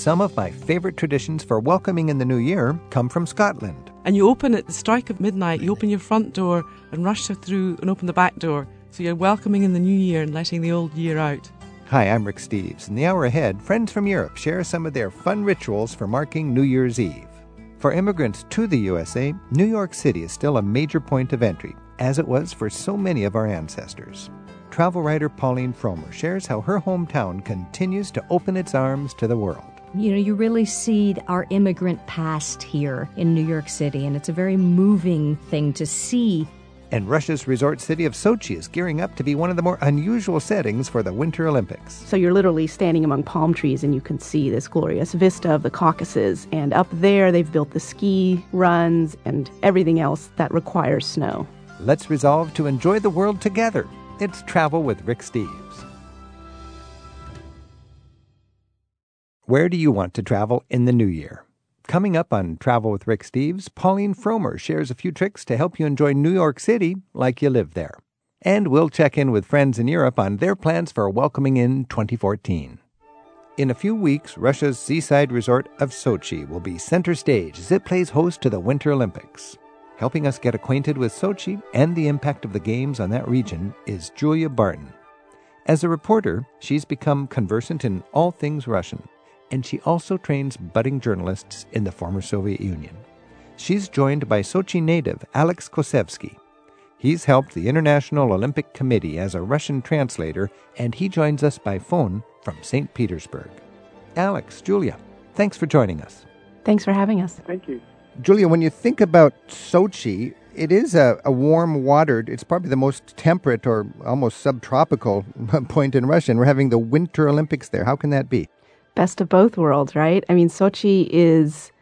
Some of my favorite traditions for welcoming in the new year come from Scotland. And you open at the strike of midnight, you open your front door and rush through and open the back door. So you're welcoming in the new year and letting the old year out. Hi, I'm Rick Steves. In the hour ahead, friends from Europe share some of their fun rituals for marking New Year's Eve. For immigrants to the USA, New York City is still a major point of entry, as it was for so many of our ancestors. Travel writer Pauline Frommer shares how her hometown continues to open its arms to the world. You know, you really see our immigrant past here in New York City, and it's a very moving thing to see and Russia's resort city of Sochi is gearing up to be one of the more unusual settings for the Winter Olympics. So you're literally standing among palm trees and you can see this glorious vista of the Caucasus. And up there, they've built the ski runs and everything else that requires snow. Let's resolve to enjoy the world together. It's Travel with Rick Steves. Where do you want to travel in the new year? Coming up on Travel with Rick Steves, Pauline Frommer shares a few tricks to help you enjoy New York City like you live there. And we'll check in with friends in Europe on their plans for welcoming in 2014. In a few weeks, Russia's seaside resort of Sochi will be center stage as it plays host to the Winter Olympics. Helping us get acquainted with Sochi and the impact of the Games on that region is Julia Barton. As a reporter, she's become conversant in all things Russian and she also trains budding journalists in the former Soviet Union. She's joined by Sochi native Alex Kosevsky. He's helped the International Olympic Committee as a Russian translator, and he joins us by phone from St. Petersburg. Alex, Julia, thanks for joining us. Thanks for having us. Thank you. Julia, when you think about Sochi, it is a, a warm watered, it's probably the most temperate or almost subtropical point in Russia, and we're having the Winter Olympics there. How can that be? Best of both worlds, right? I mean, Sochi is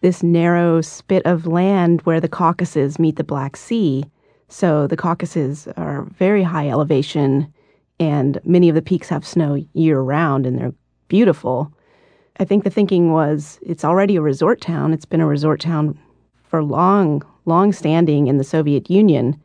this narrow spit of land where the Caucasus meet the Black Sea. So the Caucasus are very high elevation, and many of the peaks have snow year round, and they're beautiful. I think the thinking was it's already a resort town. It's been a resort town for long, long standing in the Soviet Union.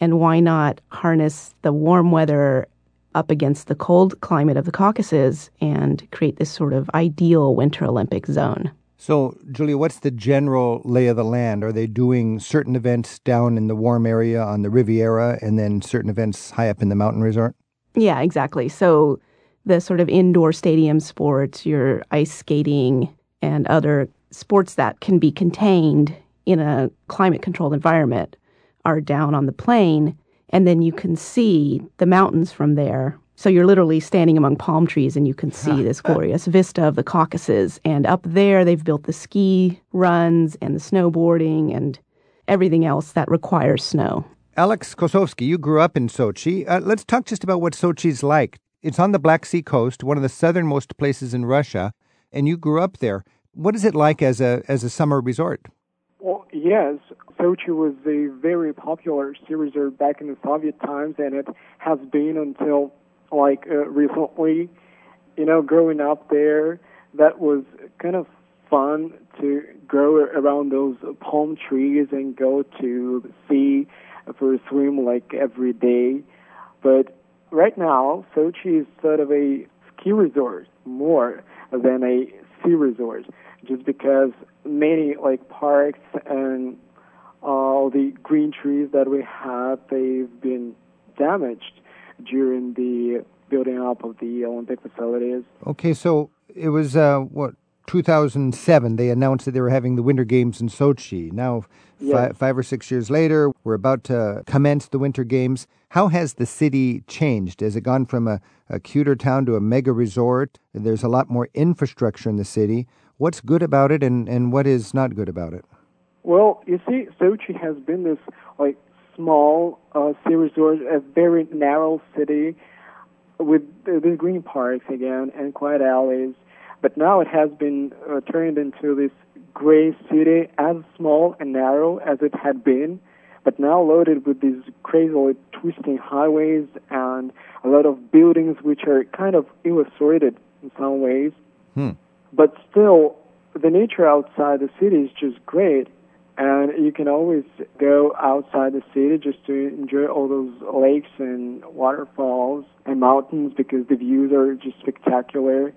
And why not harness the warm weather up against the cold climate of the Caucasus and create this sort of ideal Winter Olympic zone. So, Julia, what's the general lay of the land? Are they doing certain events down in the warm area on the Riviera and then certain events high up in the mountain resort? Yeah, exactly. So, the sort of indoor stadium sports, your ice skating, and other sports that can be contained in a climate controlled environment are down on the plain and then you can see the mountains from there. So you're literally standing among palm trees and you can see this glorious vista of the Caucasus. And up there, they've built the ski runs and the snowboarding and everything else that requires snow. Alex Kosovsky, you grew up in Sochi. Uh, let's talk just about what Sochi's like. It's on the Black Sea coast, one of the southernmost places in Russia, and you grew up there. What is it like as a as a summer resort? Well, yes, Sochi was a very popular resort back in the Soviet times, and it has been until like uh, recently. You know, growing up there, that was kind of fun to go around those palm trees and go to sea for a swim like every day. But right now, Sochi is sort of a ski resort more than a sea resort, just because many like parks and all the green trees that we have they've been damaged during the building up of the Olympic facilities. Okay, so it was uh, what 2007 they announced that they were having the Winter Games in Sochi. Now, yes. fi- five or six years later, we're about to commence the Winter Games. How has the city changed? Has it gone from a, a cuter town to a mega resort? There's a lot more infrastructure in the city. What's good about it and, and what is not good about it? Well, you see, Sochi has been this like small uh, sea resort, a very narrow city with uh, the green parks again and quiet alleys. But now it has been uh, turned into this gray city, as small and narrow as it had been, but now loaded with these crazily twisting highways and a lot of buildings which are kind of illustrated in some ways. Hmm. But still, the nature outside the city is just great. And you can always go outside the city just to enjoy all those lakes and waterfalls and mountains because the views are just spectacular.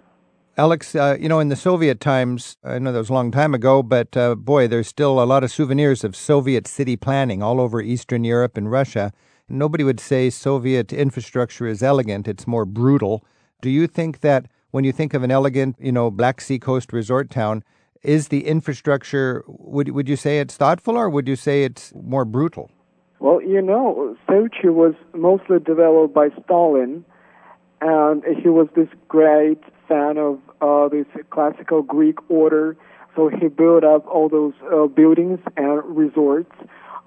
Alex, uh, you know, in the Soviet times, I know that was a long time ago, but uh, boy, there's still a lot of souvenirs of Soviet city planning all over Eastern Europe and Russia. Nobody would say Soviet infrastructure is elegant, it's more brutal. Do you think that when you think of an elegant, you know, Black Sea coast resort town, is the infrastructure, would, would you say it's thoughtful or would you say it's more brutal? Well, you know, Sochi was mostly developed by Stalin, and he was this great fan of uh, this classical Greek order. So he built up all those uh, buildings and resorts,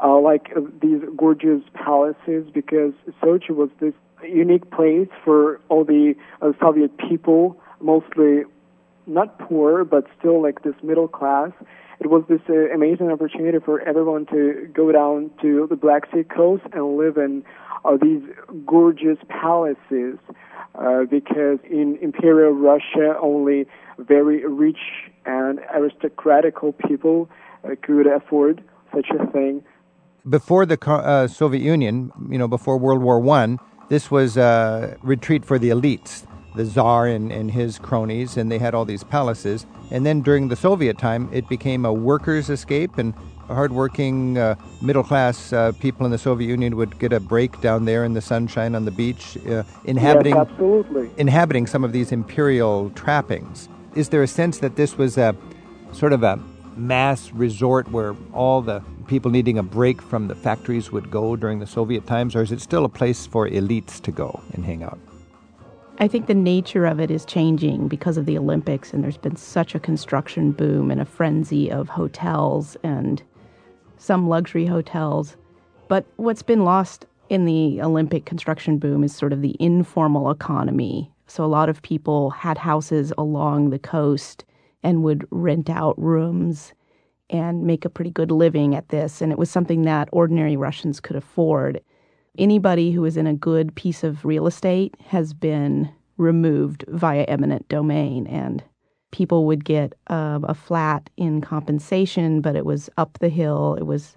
uh, like uh, these gorgeous palaces, because Sochi was this unique place for all the uh, Soviet people, mostly not poor, but still like this middle class. It was this uh, amazing opportunity for everyone to go down to the Black Sea coast and live in uh, these gorgeous palaces uh, because in Imperial Russia, only very rich and aristocratical people uh, could afford such a thing. Before the uh, Soviet Union, you know, before World War One, this was a retreat for the elites, the Tsar and, and his cronies, and they had all these palaces. And then during the Soviet time, it became a workers' escape, and hardworking uh, middle class uh, people in the Soviet Union would get a break down there in the sunshine on the beach, uh, inhabiting yes, absolutely. inhabiting some of these imperial trappings. Is there a sense that this was a sort of a mass resort where all the people needing a break from the factories would go during the Soviet times, or is it still a place for elites to go and hang out? I think the nature of it is changing because of the Olympics, and there's been such a construction boom and a frenzy of hotels and some luxury hotels. But what's been lost in the Olympic construction boom is sort of the informal economy. So a lot of people had houses along the coast and would rent out rooms and make a pretty good living at this. And it was something that ordinary Russians could afford. Anybody who is in a good piece of real estate has been removed via eminent domain. And people would get a flat in compensation, but it was up the hill. It was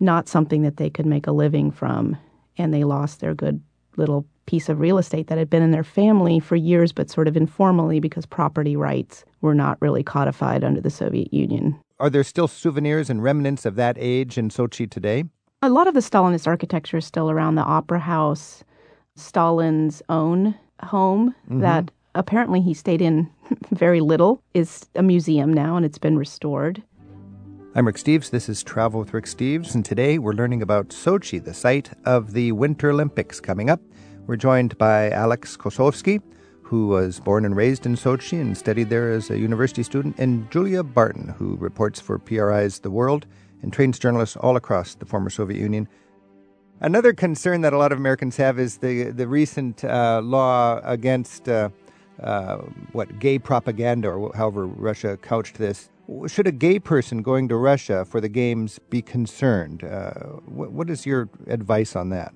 not something that they could make a living from, and they lost their good little piece of real estate that had been in their family for years, but sort of informally because property rights were not really codified under the Soviet Union. Are there still souvenirs and remnants of that age in Sochi today? A lot of the Stalinist architecture is still around the Opera House, Stalin's own home mm-hmm. that apparently he stayed in very little, is a museum now and it's been restored. I'm Rick Steves. This is Travel with Rick Steves, and today we're learning about Sochi, the site of the Winter Olympics coming up. We're joined by Alex Kosovsky, who was born and raised in Sochi and studied there as a university student, and Julia Barton, who reports for PRI's The World and trains journalists all across the former Soviet Union. Another concern that a lot of Americans have is the the recent uh, law against uh, uh, what gay propaganda, or however Russia couched this. Should a gay person going to Russia for the games be concerned? Uh, what, what is your advice on that?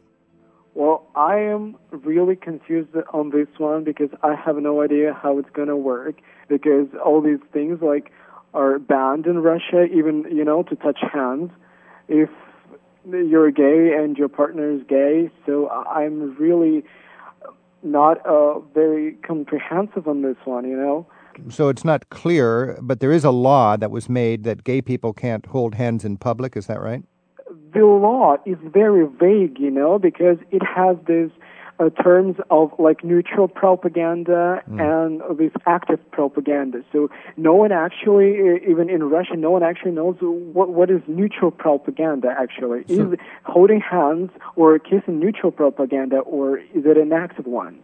Well, I am really confused on this one because I have no idea how it's going to work because all these things like are banned in Russia, even you know to touch hands. If you're gay and your partner is gay, so I'm really not uh, very comprehensive on this one, you know. So it's not clear, but there is a law that was made that gay people can't hold hands in public. Is that right? The law is very vague, you know, because it has this uh, terms of like neutral propaganda mm. and this active propaganda. So no one actually, even in Russia, no one actually knows what what is neutral propaganda. Actually, so, is holding hands or kissing neutral propaganda, or is it an active one?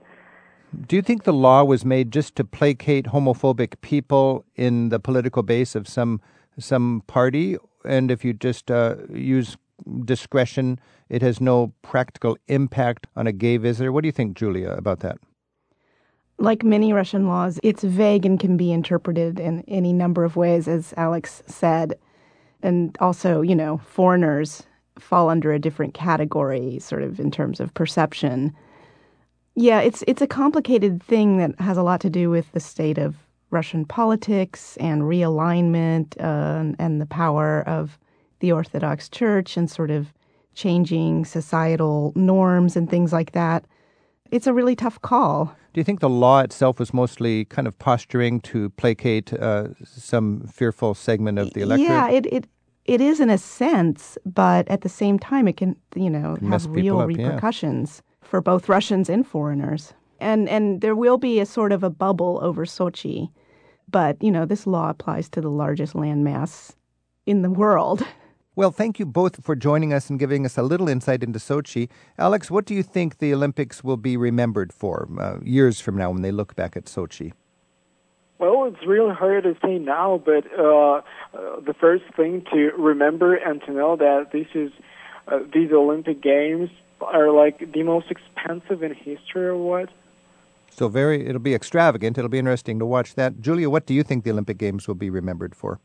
Do you think the law was made just to placate homophobic people in the political base of some some party? And if you just uh, use discretion, it has no practical impact on a gay visitor. What do you think, Julia, about that? Like many Russian laws, it's vague and can be interpreted in any number of ways, as Alex said. And also, you know, foreigners fall under a different category, sort of in terms of perception. Yeah, it's it's a complicated thing that has a lot to do with the state of Russian politics and realignment uh, and the power of the Orthodox Church and sort of changing societal norms and things like that. it's a really tough call. Do you think the law itself was mostly kind of posturing to placate uh, some fearful segment of the electorate? Yeah, it, it it is in a sense, but at the same time, it can you know have real up, repercussions yeah. for both Russians and foreigners. And and there will be a sort of a bubble over Sochi, but you know this law applies to the largest landmass in the world. Well, thank you both for joining us and giving us a little insight into Sochi. Alex, what do you think the Olympics will be remembered for uh, years from now when they look back at Sochi? Well, it's really hard to say now, but uh, uh, the first thing to remember and to know that this is uh, these Olympic Games are like the most expensive in history, or what? So very, it'll be extravagant. It'll be interesting to watch that. Julia, what do you think the Olympic Games will be remembered for?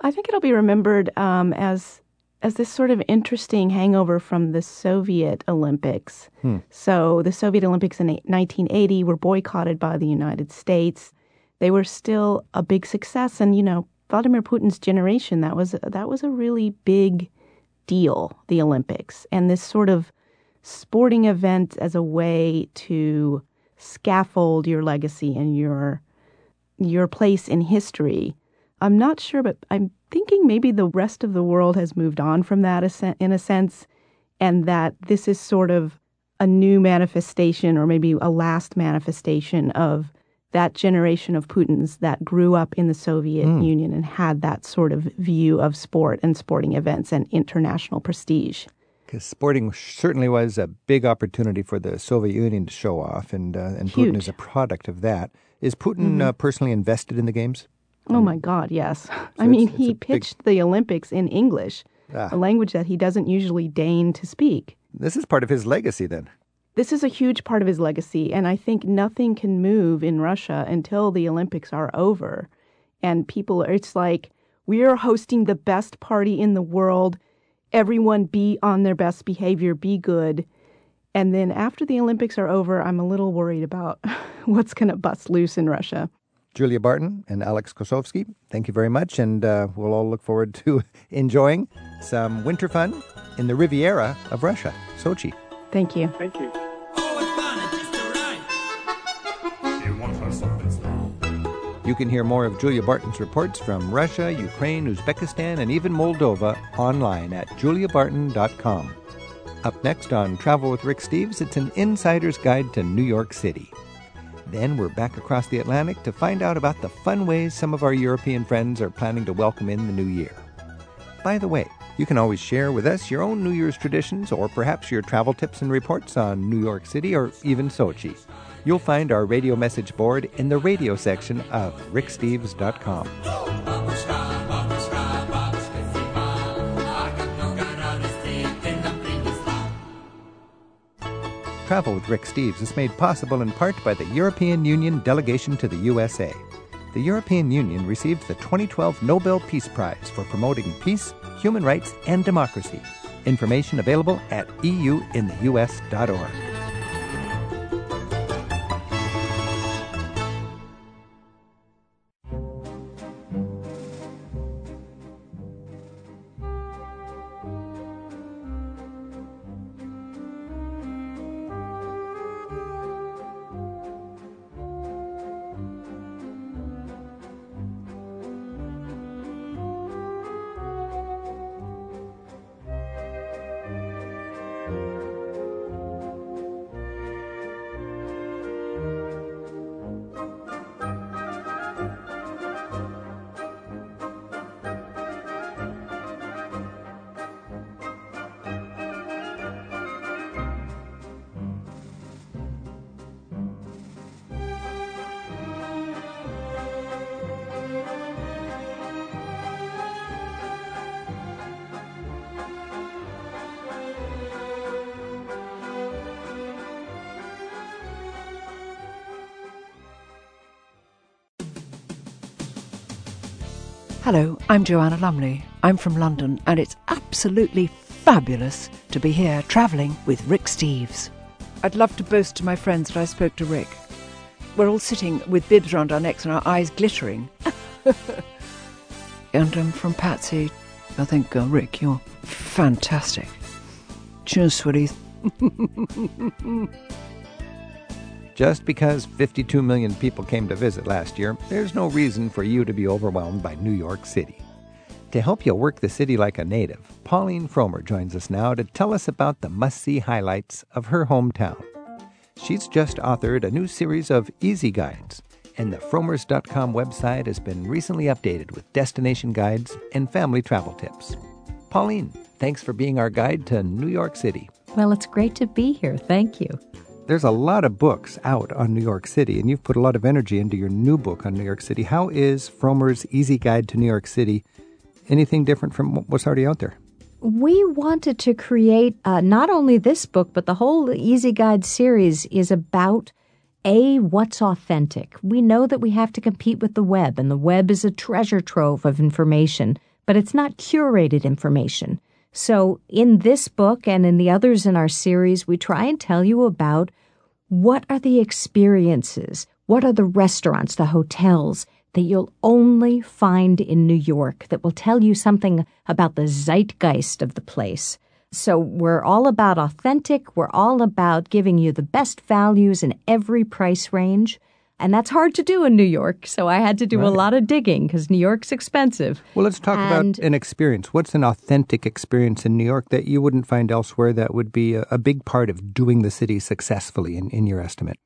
I think it'll be remembered um, as as this sort of interesting hangover from the Soviet Olympics. Hmm. So the Soviet Olympics in 1980 were boycotted by the United States. They were still a big success, and you know Vladimir Putin's generation that was that was a really big deal. The Olympics and this sort of sporting event as a way to scaffold your legacy and your your place in history I'm not sure, but I'm thinking maybe the rest of the world has moved on from that in a sense, and that this is sort of a new manifestation or maybe a last manifestation of that generation of Putins that grew up in the Soviet mm. Union and had that sort of view of sport and sporting events and international prestige. Because sporting certainly was a big opportunity for the Soviet Union to show off, and uh, and Huge. Putin is a product of that. Is Putin mm-hmm. uh, personally invested in the games? Oh my God, yes. So I mean, it's, it's he pitched big... the Olympics in English, ah. a language that he doesn't usually deign to speak. This is part of his legacy then. This is a huge part of his legacy, and I think nothing can move in Russia until the Olympics are over. And people, it's like, we're hosting the best party in the world. Everyone be on their best behavior, be good. And then after the Olympics are over, I'm a little worried about what's going to bust loose in Russia. Julia Barton and Alex Kosovsky, thank you very much, and uh, we'll all look forward to enjoying some winter fun in the Riviera of Russia, Sochi. Thank you. Thank you. You can hear more of Julia Barton's reports from Russia, Ukraine, Uzbekistan, and even Moldova online at juliabarton.com. Up next on Travel with Rick Steves, it's an insider's guide to New York City. Then we're back across the Atlantic to find out about the fun ways some of our European friends are planning to welcome in the new year. By the way, you can always share with us your own New Year's traditions or perhaps your travel tips and reports on New York City or even Sochi. You'll find our radio message board in the radio section of ricksteves.com. Travel with Rick Steves is made possible in part by the European Union delegation to the USA. The European Union received the 2012 Nobel Peace Prize for promoting peace, human rights, and democracy. Information available at euintheus.org. I'm Joanna Lumley. I'm from London, and it's absolutely fabulous to be here travelling with Rick Steves. I'd love to boast to my friends that I spoke to Rick. We're all sitting with bibs around our necks and our eyes glittering. and um, from Patsy, I think, uh, Rick, you're fantastic. Cheers, sweetie. Just because 52 million people came to visit last year, there's no reason for you to be overwhelmed by New York City. To help you work the city like a native, Pauline Frommer joins us now to tell us about the must see highlights of her hometown. She's just authored a new series of easy guides, and the Frommers.com website has been recently updated with destination guides and family travel tips. Pauline, thanks for being our guide to New York City. Well, it's great to be here. Thank you. There's a lot of books out on New York City, and you've put a lot of energy into your new book on New York City. How is Frommer's Easy Guide to New York City anything different from what's already out there? We wanted to create uh, not only this book, but the whole Easy Guide series is about a, what's authentic? We know that we have to compete with the web, and the web is a treasure trove of information, but it's not curated information. So, in this book and in the others in our series, we try and tell you about what are the experiences, what are the restaurants, the hotels that you'll only find in New York that will tell you something about the zeitgeist of the place. So we're all about authentic. We're all about giving you the best values in every price range. And that's hard to do in New York. So I had to do right. a lot of digging because New York's expensive. Well, let's talk and, about an experience. What's an authentic experience in New York that you wouldn't find elsewhere that would be a, a big part of doing the city successfully, in, in your estimate?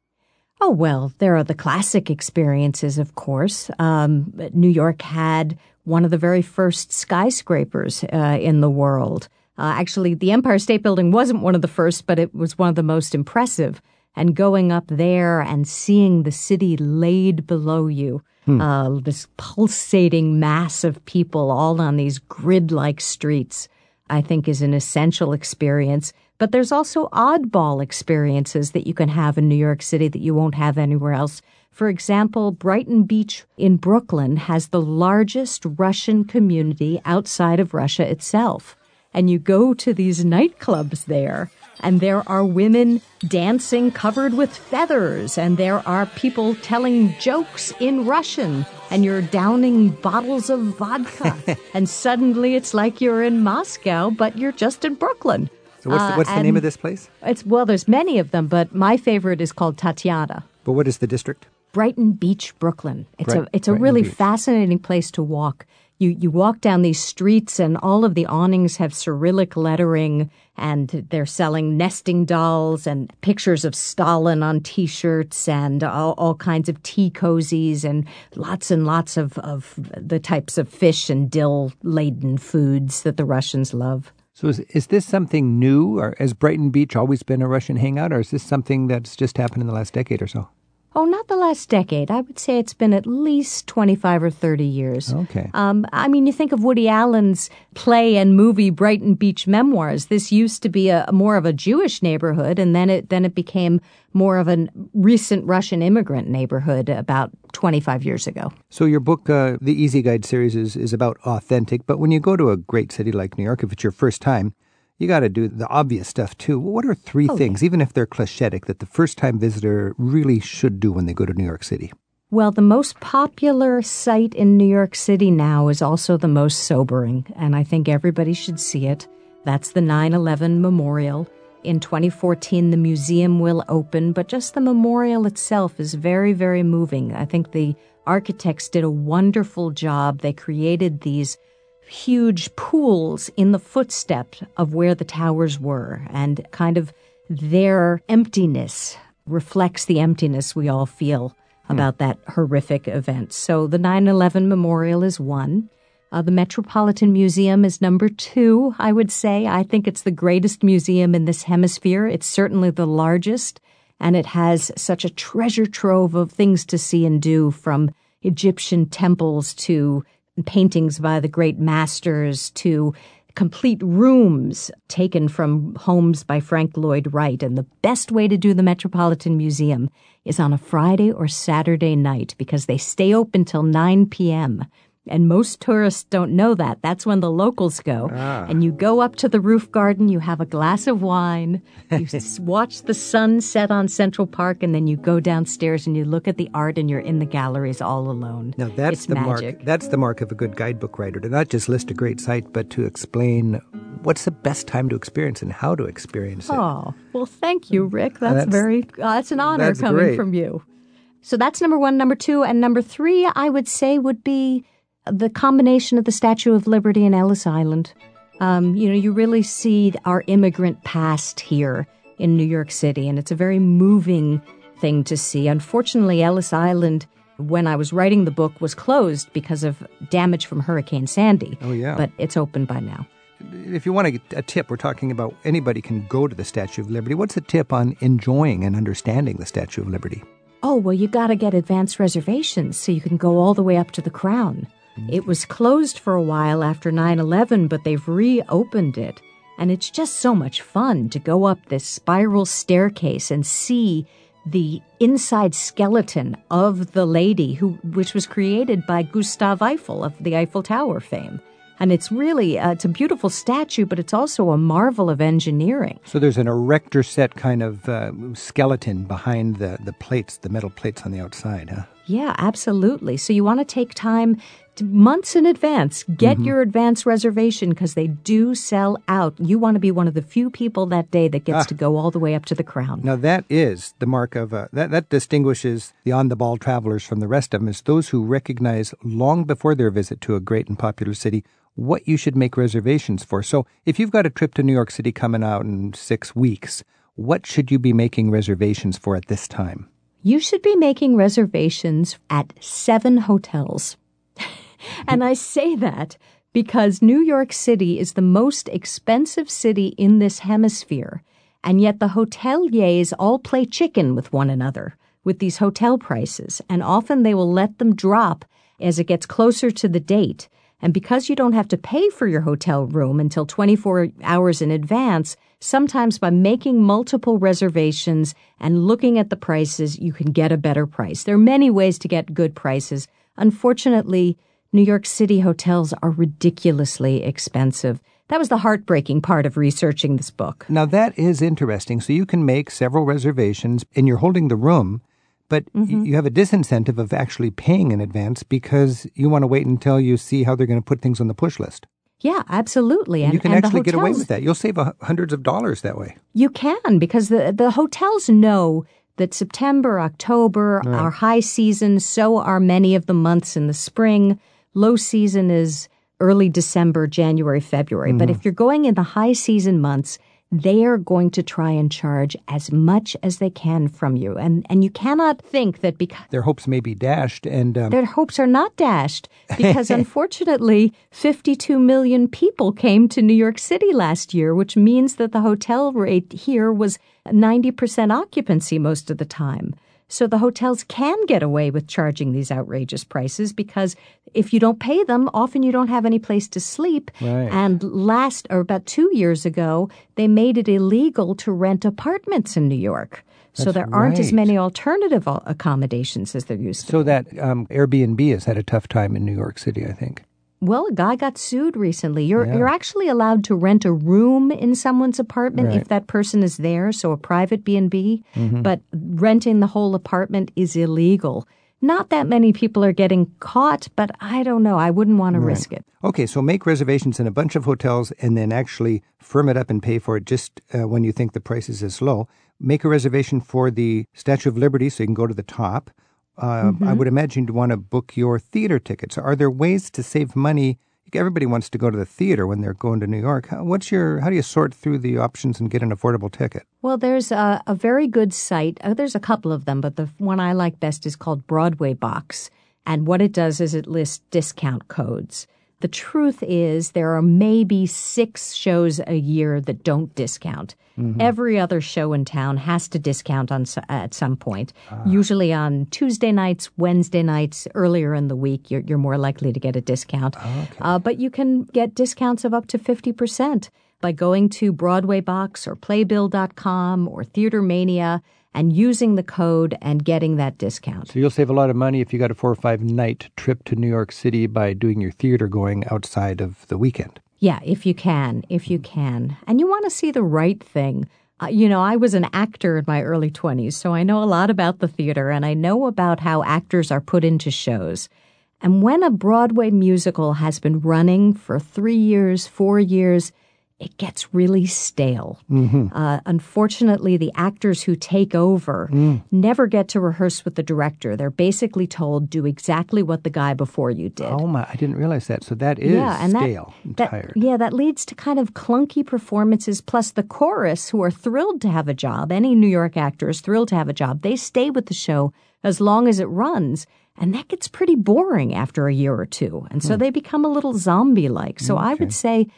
Oh, well, there are the classic experiences, of course. Um, New York had one of the very first skyscrapers uh, in the world. Uh, actually, the Empire State Building wasn't one of the first, but it was one of the most impressive. And going up there and seeing the city laid below you, hmm. uh, this pulsating mass of people all on these grid like streets, I think is an essential experience. But there's also oddball experiences that you can have in New York City that you won't have anywhere else. For example, Brighton Beach in Brooklyn has the largest Russian community outside of Russia itself and you go to these nightclubs there and there are women dancing covered with feathers, and there are people telling jokes in Russian, and you're downing bottles of vodka, and suddenly it's like you're in Moscow, but you're just in Brooklyn. So what's the, what's uh, the name of this place? It's well, there's many of them, but my favorite is called Tatyana. But what is the district? Brighton Beach, Brooklyn. It's Bright, a it's a Brighton really Beach. fascinating place to walk you, you walk down these streets and all of the awnings have Cyrillic lettering and they're selling nesting dolls and pictures of Stalin on t-shirts and all, all kinds of tea cozies and lots and lots of, of the types of fish and dill laden foods that the Russians love. So is, is this something new or has Brighton Beach always been a Russian hangout or is this something that's just happened in the last decade or so? Oh, not the last decade. I would say it's been at least 25 or 30 years. Okay. Um, I mean, you think of Woody Allen's play and movie Brighton Beach Memoirs. This used to be a, more of a Jewish neighborhood, and then it then it became more of a recent Russian immigrant neighborhood about 25 years ago. So your book, uh, the Easy Guide series, is, is about authentic. But when you go to a great city like New York, if it's your first time, you got to do the obvious stuff too. What are three oh, things, even if they're clichetic, that the first time visitor really should do when they go to New York City? Well, the most popular site in New York City now is also the most sobering, and I think everybody should see it. That's the 9 11 Memorial. In 2014, the museum will open, but just the memorial itself is very, very moving. I think the architects did a wonderful job. They created these huge pools in the footsteps of where the towers were, and kind of their emptiness reflects the emptiness we all feel hmm. about that horrific event. So the 9 11 memorial is one. Uh, the Metropolitan Museum is number two, I would say. I think it's the greatest museum in this hemisphere. It's certainly the largest, and it has such a treasure trove of things to see and do from Egyptian temples to paintings by the great masters to complete rooms taken from homes by Frank Lloyd Wright. And the best way to do the Metropolitan Museum is on a Friday or Saturday night because they stay open till 9 p.m. And most tourists don't know that. That's when the locals go. Ah. And you go up to the roof garden, you have a glass of wine, you watch the sun set on Central Park, and then you go downstairs and you look at the art and you're in the galleries all alone. Now that's it's the magic. mark that's the mark of a good guidebook writer to not just list a great site, but to explain what's the best time to experience and how to experience it? Oh, well, thank you, Rick. That's, That's- very, uh, that's an honor that's coming great. from you. So that's number one. Number two, and number three, I would say would be the combination of the Statue of Liberty and Ellis Island. Um, you know, you really see our immigrant past here in New York City, and it's a very moving thing to see. Unfortunately, Ellis Island, when I was writing the book, was closed because of damage from Hurricane Sandy. Oh, yeah. But it's open by now. If you want to get a tip, we're talking about anybody can go to the Statue of Liberty. What's a tip on enjoying and understanding the Statue of Liberty? Oh, well, you got to get advance reservations so you can go all the way up to the crown. It was closed for a while after 9 11, but they've reopened it. And it's just so much fun to go up this spiral staircase and see the inside skeleton of the lady who which was created by Gustave Eiffel of the Eiffel Tower fame. And it's really uh, it's a beautiful statue, but it's also a marvel of engineering. So there's an erector set kind of uh, skeleton behind the, the plates, the metal plates on the outside, huh? Yeah, absolutely. So you want to take time months in advance. Get Mm-hmm. your advance reservation because they do sell out. You want to be one of the few people that day that Ah. gets to go all the way up to the crown. Now that is the mark of uh, that. That distinguishes the on-the-ball travelers from the rest of them. Is those who recognize long before their visit to a great and popular city what you should make reservations for. So if you've got a trip to New York City coming out in six weeks, what should you be making reservations for at this time? You should be making reservations at seven hotels. and I say that because New York City is the most expensive city in this hemisphere, and yet the hoteliers all play chicken with one another with these hotel prices, and often they will let them drop as it gets closer to the date. And because you don't have to pay for your hotel room until 24 hours in advance, sometimes by making multiple reservations and looking at the prices, you can get a better price. There are many ways to get good prices. Unfortunately, New York City hotels are ridiculously expensive. That was the heartbreaking part of researching this book. Now that is interesting. So you can make several reservations and you're holding the room, but y- mm-hmm. you have a disincentive of actually paying in advance because you want to wait until you see how they're going to put things on the push list. Yeah, absolutely. And you can and actually get away with that. You'll save a, hundreds of dollars that way. You can because the the hotels know that September, October are high season. So are many of the months in the spring. Low season is early December, January, February. But mm-hmm. if you're going in the high season months, they are going to try and charge as much as they can from you, and and you cannot think that because Their hopes may be dashed, and um, their hopes are not dashed because unfortunately 52 million people came to New York City last year, which means that the hotel rate here was 90% occupancy most of the time. So the hotels can get away with charging these outrageous prices because if you don't pay them, often you don't have any place to sleep. Right. And last, or about two years ago, they made it illegal to rent apartments in New York. so That's there aren't as many alternative accommodations as there used to. so that um, Airbnb has had a tough time in New York City, I think. Well, a guy got sued recently. You're Yeah. you're actually allowed to rent a room in someone's apartment Right. if that person is there, so a private B&B, Mm-hmm. but renting the whole apartment is illegal. Not that many people are getting caught, but I don't know. I wouldn't want to risk it. Okay, so make reservations in a bunch of hotels and then actually firm it up and pay for it just uh, when you think the prices is low. Make a reservation for the Statue of Liberty so you can go to the top. Uh, I would imagine you'd want to book your theater tickets. Are there ways to save money? Everybody wants to go to the theater when they're going to New York. How- What's your? How do you sort through the options and get an affordable ticket? Well, there's a, a very good site. Uh, there's a couple of them, but the one I like best is called Broadway Box. And what it does is it lists discount codes. The truth is, there are maybe six shows a year that don't discount. Mm-hmm. Every other show in town has to discount on at some point. Ah. Usually on Tuesday nights, Wednesday nights, earlier in the week, you're, you're more likely to get a discount. Ah, uh, but you can get discounts of up to 50% by going to Broadway Box or Playbill.com or Theater Mania and using the code and getting that discount. So you'll save a lot of money if you got a four or five night trip to New York City by doing your theater going outside of the weekend. Yeah, if you can, if you can. And you want to see the right thing. Uh, you know, I was an actor in my early 20s, so I know a lot about the theater and I know about how actors are put into shows. And when a Broadway musical has been running for three years, four years, it gets really stale. Mm-hmm. Uh, unfortunately, the actors who take over mm. never get to rehearse with the director. They're basically told, do exactly what the guy before you did. Oh my! I didn't realize that. So that is yeah, and stale that, that- tired. Yeah, that leads to kind of clunky performances. Plus, the chorus, who are thrilled to have a job, any New York actor is thrilled to have a job. They stay with the show as long as it runs, and that gets pretty boring after a year or two. And so hmm. they become a little zombie like. So I would say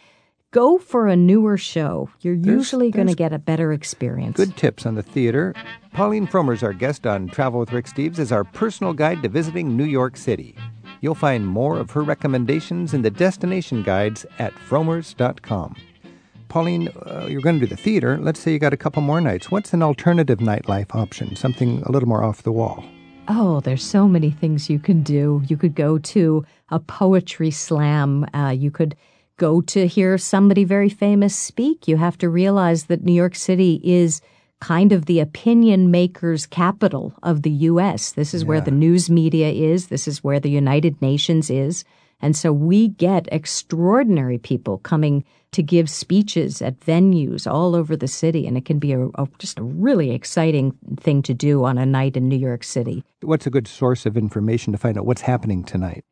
go for a newer show. You're usually going to get a better experience. Good tips on the theater. Pauline Frommer's our guest on Travel with Rick Steves is our personal guide to visiting New York City. You'll find more of her recommendations in the destination guides at frommers.com. Pauline, uh, you're going to do the theater. Let's say you got a couple more nights. What's an alternative nightlife option? Something a little more off the wall. Oh, there's so many things you can do. You could go to a poetry slam. Uh, you could go to hear somebody very famous speak. You have to realize that New York City is kind of the opinion makers capital of the U.S. This is where the news media is. This is where the United Nations is. And so we get extraordinary people coming to give speeches at venues all over the city. And it can be a, a, just a really exciting thing to do on a night in New York City. What's a good source of information to find out what's happening tonight?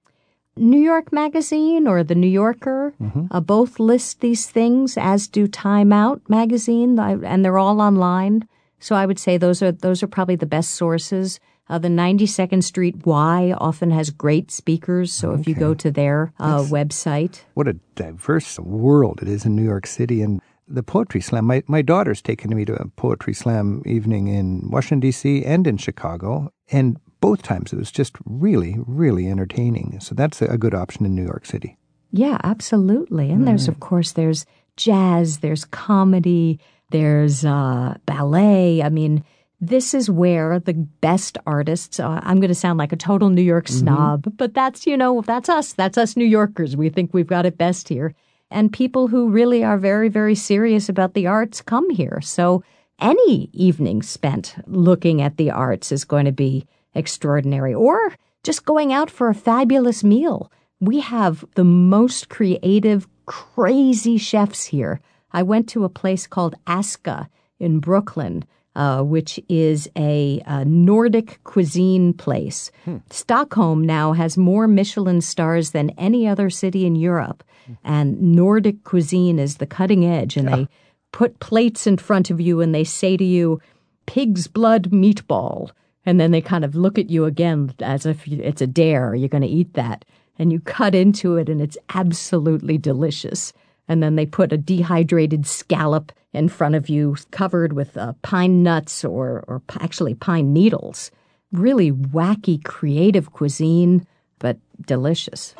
New York Magazine or The New Yorker uh, both list these things, as do Time Out Magazine, and they're all online. So I would say those are those are probably the best sources. Uh, the 92nd Street Y often has great speakers, so if you go to their uh, website, What a diverse world it is in New York City. And the Poetry Slam, my, my daughter's taken me to a Poetry Slam evening in Washington, D.C. and in Chicago. And both times it was just really, really entertaining. So that's a, good option in New York City. Yeah, absolutely. And there's, of course, there's jazz, there's comedy, there's uh, ballet. I mean, this is where the best artists, uh, I'm going to sound like a total New York snob, but that's, you know, that's us. That's us New Yorkers. We think we've got it best here. And people who really are very, very serious about the arts come here. So any evening spent looking at the arts is going to be extraordinary. Or just going out for a fabulous meal. We have the most creative, crazy chefs here. I went to a place called Aska in Brooklyn, uh, which is a, a Nordic cuisine place. Stockholm now has more Michelin stars than any other city in Europe. And Nordic cuisine is the cutting edge, and they put plates in front of you and they say to you, pig's blood meatball. And then they kind of look at you again as if it's a dare. You're going to eat that. And you cut into it, and it's absolutely delicious. And then they put a dehydrated scallop in front of you, covered with uh, pine nuts or, or actually pine needles. Really wacky, creative cuisine, but delicious.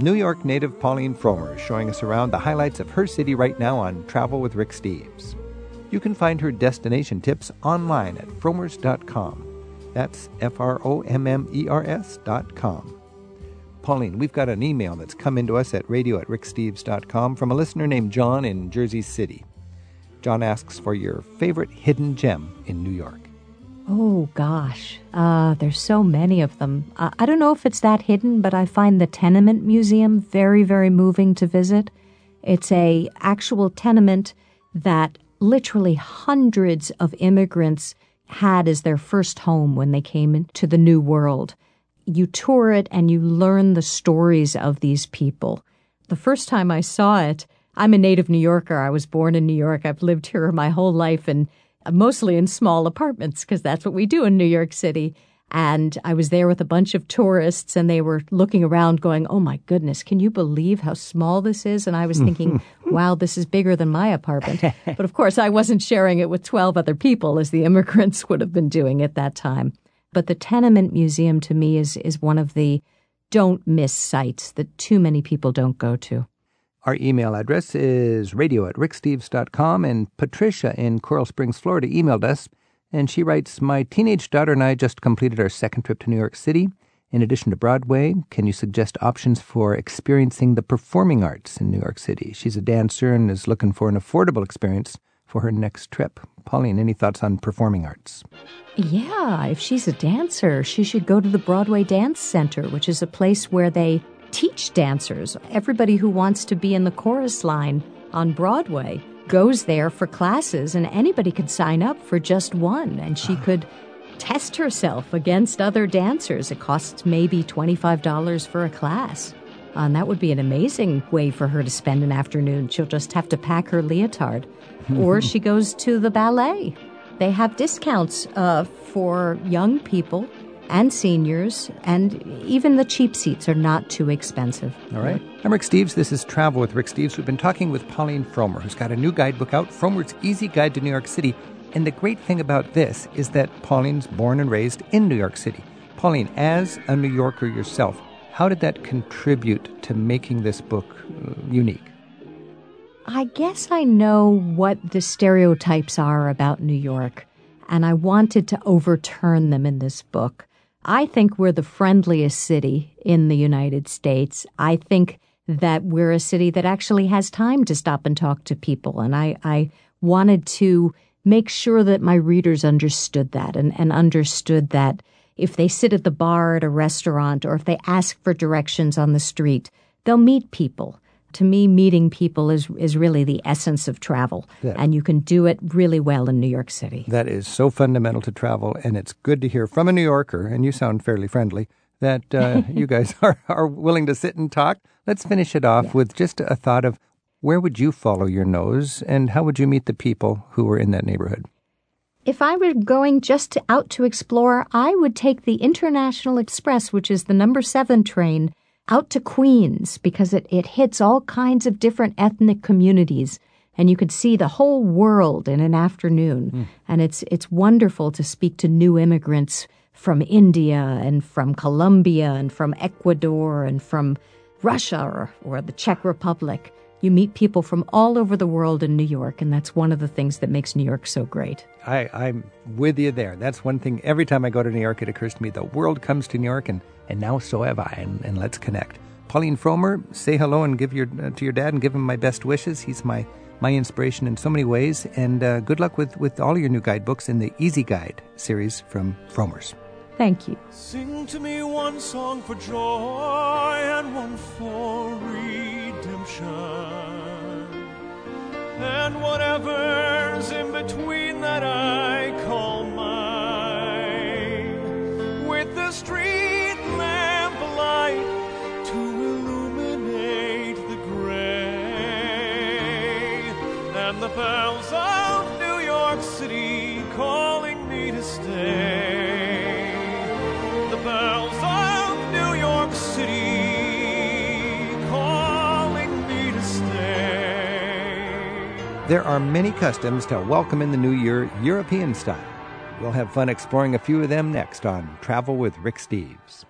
New York native Pauline Frommer is showing us around the highlights of her city right now on Travel with Rick Steves. You can find her destination tips online at frommers.com. That's F R O M M E R S dot com. Pauline, we've got an email that's come into us at radio at ricksteves.com from a listener named John in Jersey City. John asks for your favorite hidden gem in New York. Oh gosh, uh, there's so many of them. Uh, I don't know if it's that hidden, but I find the Tenement Museum very, very moving to visit. It's a actual tenement that literally hundreds of immigrants had as their first home when they came into the New World. You tour it and you learn the stories of these people. The first time I saw it, I'm a native New Yorker. I was born in New York. I've lived here my whole life and mostly in small apartments because that's what we do in New York City. And I was there with a bunch of tourists and they were looking around going, Oh my goodness, can you believe how small this is? And I was thinking, wow, this is bigger than my apartment. but of course, I wasn't sharing it with 12 other people as the immigrants would have been doing at that time. But the Tenement Museum to me is, is one of the don't miss sites that too many people don't go to. Our email address is radio at ricksteves.com, and Patricia in Coral Springs, Florida, emailed us, and she writes My teenage daughter and I just completed our second trip to New York City. In addition to Broadway, can you suggest options for experiencing the performing arts in New York City? She's a dancer and is looking for an affordable experience for her next trip. Pauline, any thoughts on performing arts? Yeah, if she's a dancer, she should go to the Broadway Dance Center, which is a place where they teach dancers. Everybody who wants to be in the chorus line on Broadway goes there for classes, and anybody could sign up for just one, and she could test herself against other dancers. It costs maybe $25 for a class. And that would be an amazing way for her to spend an afternoon. She'll just have to pack her leotard. or she goes to the ballet. They have discounts uh, for young people and seniors, and even the cheap seats are not too expensive. All right. I'm Rick Steves. This is Travel with Rick Steves. We've been talking with Pauline Frommer, who's got a new guidebook out, Frommer's Easy Guide to New York City. And the great thing about this is that Pauline's born and raised in New York City. Pauline, as a New Yorker yourself, how did that contribute to making this book uh, unique? I guess I know what the stereotypes are about New York, and I wanted to overturn them in this book. I think we're the friendliest city in the United States. I think that we're a city that actually has time to stop and talk to people, and I, I wanted to make sure that my readers understood that and, and understood that if they sit at the bar at a restaurant or if they ask for directions on the street, they'll meet people to me, meeting people is is really the essence of travel, yeah. and you can do it really well in New York City. That is so fundamental to travel, and it's good to hear from a New Yorker, and you sound fairly friendly. That uh, you guys are, are willing to sit and talk. Let's finish it off yeah. with just a thought of where would you follow your nose, and how would you meet the people who were in that neighborhood? If I were going just to, out to explore, I would take the International Express, which is the number seven train out to Queens because it, it hits all kinds of different ethnic communities and you could see the whole world in an afternoon. Mm. And it's it's wonderful to speak to new immigrants from India and from Colombia and from Ecuador and from Russia or, or the Czech Republic. You meet people from all over the world in New York, and that's one of the things that makes New York so great. I, I'm with you there. That's one thing. Every time I go to New York, it occurs to me the world comes to New York, and and now so have I, and, and let's connect. Pauline Frommer, say hello and give your uh, to your dad and give him my best wishes. He's my my inspiration in so many ways, and uh, good luck with with all your new guidebooks in the Easy Guide series from Frommer's. Thank you. Sing to me one song for joy and one for redemption, and whatever's in between that I call mine, with the street. Lamp light to illuminate the gray and the bells There are many customs to welcome in the new year European style. We'll have fun exploring a few of them next on Travel with Rick Steves.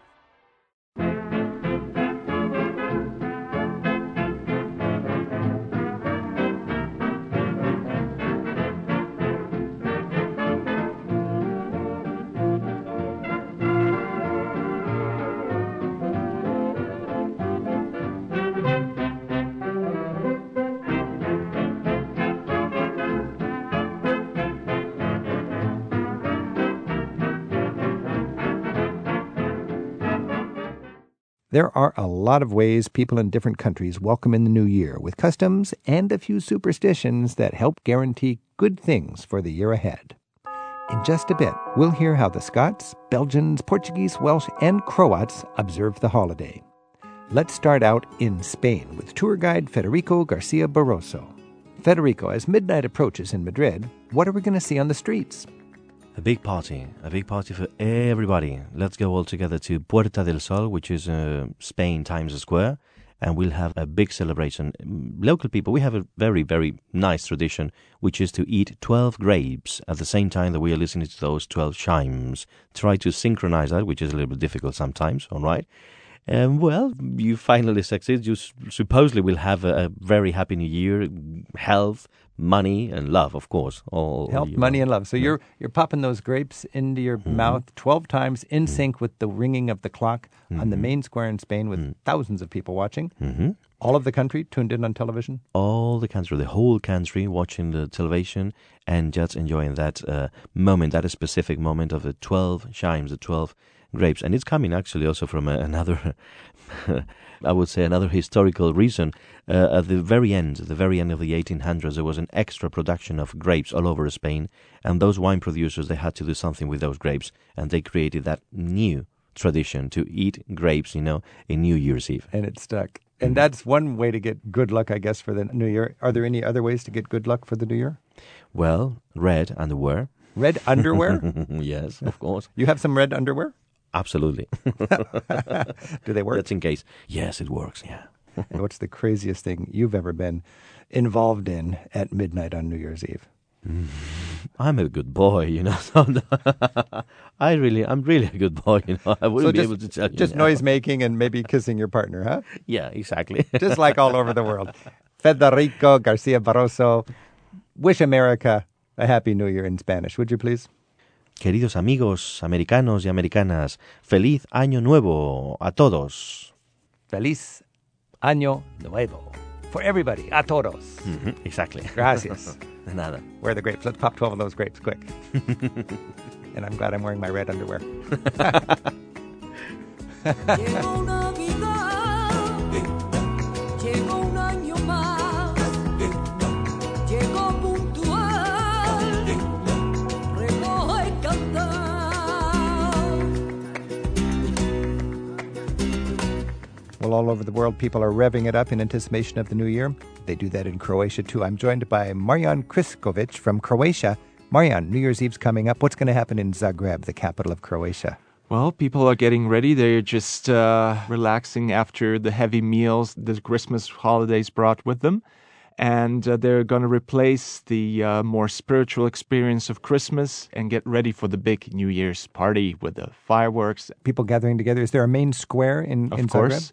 There are a lot of ways people in different countries welcome in the new year, with customs and a few superstitions that help guarantee good things for the year ahead. In just a bit, we'll hear how the Scots, Belgians, Portuguese, Welsh, and Croats observe the holiday. Let's start out in Spain with tour guide Federico Garcia Barroso. Federico, as midnight approaches in Madrid, what are we going to see on the streets? A big party, a big party for everybody. Let's go all together to Puerta del Sol, which is uh, Spain Times Square, and we'll have a big celebration. Local people, we have a very, very nice tradition, which is to eat 12 grapes at the same time that we are listening to those 12 chimes. Try to synchronize that, which is a little bit difficult sometimes, all right? Um, well, you finally succeed. You supposedly will have a, a, very happy new year, health, money, and love, of course. All health, money, and love. So yeah. you're you're popping those grapes into your mm-hmm. mouth twelve times in mm-hmm. sync with the ringing of the clock mm-hmm. on the mm-hmm. main square in Spain, with mm-hmm. thousands of people watching. Mm-hmm. All of the country tuned in on television. All the country, the whole country, watching the television and just enjoying that uh, moment, that specific moment of the twelve chimes, the twelve grapes, and it's coming actually also from another, I would say, another historical reason. Uh, at the very end, the very end of the 1800s, there was an extra production of grapes all over Spain, and those wine producers they had to do something with those grapes, and they created that new tradition to eat grapes, you know, in New Year's Eve. And it stuck. And that's one way to get good luck, I guess, for the new year. Are there any other ways to get good luck for the new year? Well, red underwear. Red underwear? yes, of course. You have some red underwear? Absolutely. Do they work? That's in case. Yes, it works, yeah. And what's the craziest thing you've ever been involved in at midnight on New Year's Eve? Mm. I'm a good boy, you know. So I really, I'm really a good boy, you know. I wouldn't So be able to tell you. just now. noise making and maybe kissing your partner, huh? Yeah, exactly. Just like all over the world. Federico Garcia Barroso, wish America a happy new year in Spanish, would you please? Queridos amigos americanos y americanas, feliz año nuevo a todos. Feliz Año Nuevo. For everybody, a todos. Exactly. Gracias. De Nada. Where are the grapes? Let's pop 12 of those grapes quick. and I'm glad I'm wearing my red underwear. Well, all over the world, people are revving it up in anticipation of the new year. They do that in Croatia too. I'm joined by Marjan Kriskovic from Croatia. Marjan, New Year's Eve's coming up. What's going to happen in Zagreb, the capital of Croatia? Well, people are getting ready. They're just uh, relaxing after the heavy meals the Christmas holidays brought with them. And uh, they're going to replace the uh, more spiritual experience of Christmas and get ready for the big New Year's party with the fireworks. People gathering together. Is there a main square in, Of in course, Zagreb? Trg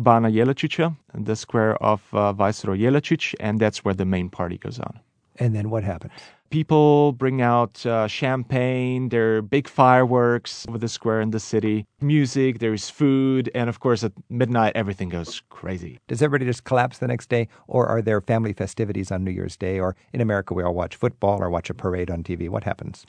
Bana Jelačića, the square of uh, Viceroy Jelačić, and that's where the main party goes on. And then what happens? People bring out uh, champagne, there are big fireworks over the square in the city, music, there's food, and of course at midnight everything goes crazy. Does everybody just collapse the next day, or are there family festivities on New Year's Day? Or in America, we all watch football or watch a parade on TV. What happens?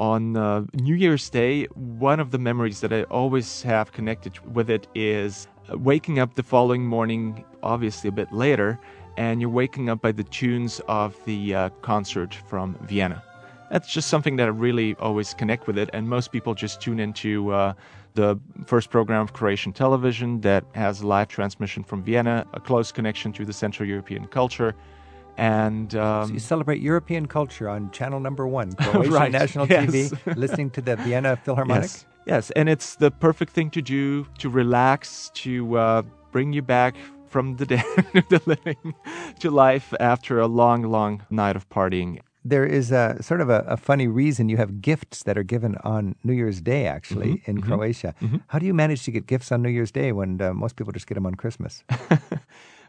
On uh, New Year's Day, one of the memories that I always have connected with it is uh, waking up the following morning, obviously a bit later, and you're waking up by the tunes of the uh, concert from Vienna. That's just something that I really always connect with it, and most people just tune into uh, the first program of Croatian television that has live transmission from Vienna, a close connection to the Central European culture, and um, So you celebrate European culture on channel number one, Croatian Right, National yes. TV, listening to the Vienna Philharmonic. Yes, yes, and it's the perfect thing to do to relax, to uh, bring you back from the dead, the living, to life after a long, long night of partying. There is a sort of a, a funny reason you have gifts that are given on New Year's Day, actually, Mm-hmm, in Croatia. How do you manage to get gifts on New Year's Day when uh, most people just get them on Christmas?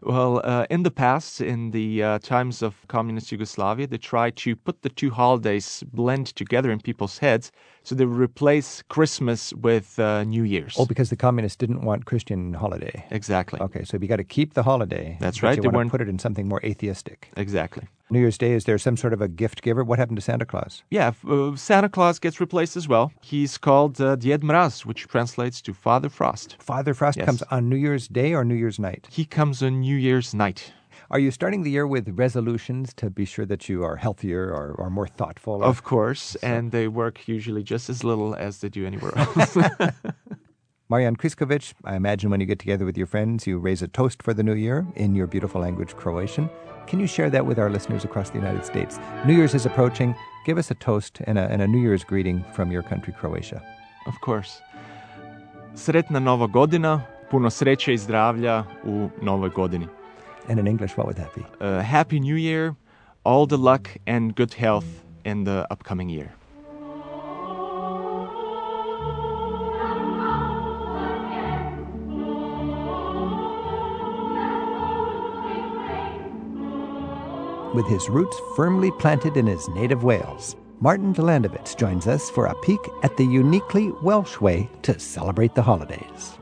Well, uh, in the past, in the uh, times of communist Yugoslavia, they tried to put the two holidays blend together in people's heads, so they would replace Christmas with uh, New Year's. oh, because the communists didn't want Christian holiday. exactly. Okay, so you got to keep the holiday. That's right, they want to put it in something more atheistic. Exactly. New Year's Day, is there some sort of a gift giver? What happened to Santa Claus? Yeah, uh, Santa Claus gets replaced as well. He's called uh, Djed Mraz, which translates to Father Frost. Father Frost Yes. comes on New Year's Day or New Year's night. He comes on New Year's night. Are you starting the year with resolutions to be sure that you are healthier or, or more thoughtful? or- Of course, and they work usually just as little as they do anywhere else. Marjan Kriskovic, I imagine when you get together with your friends, you raise a toast for the new year in your beautiful language, Croatian. Can you share that with our listeners across the United States? New Year's is approaching. Give us a toast and a, and a New Year's greeting from your country, Croatia. of course. Sretna Nova godina, puno sreće i zdravlja u novoj godini. And in English, what would that be? Uh, Happy New Year, all the luck and good health in the upcoming year. With his roots firmly planted in his native Wales, Martin Delandovitz joins us for a peek at the uniquely Welsh way to celebrate the holidays.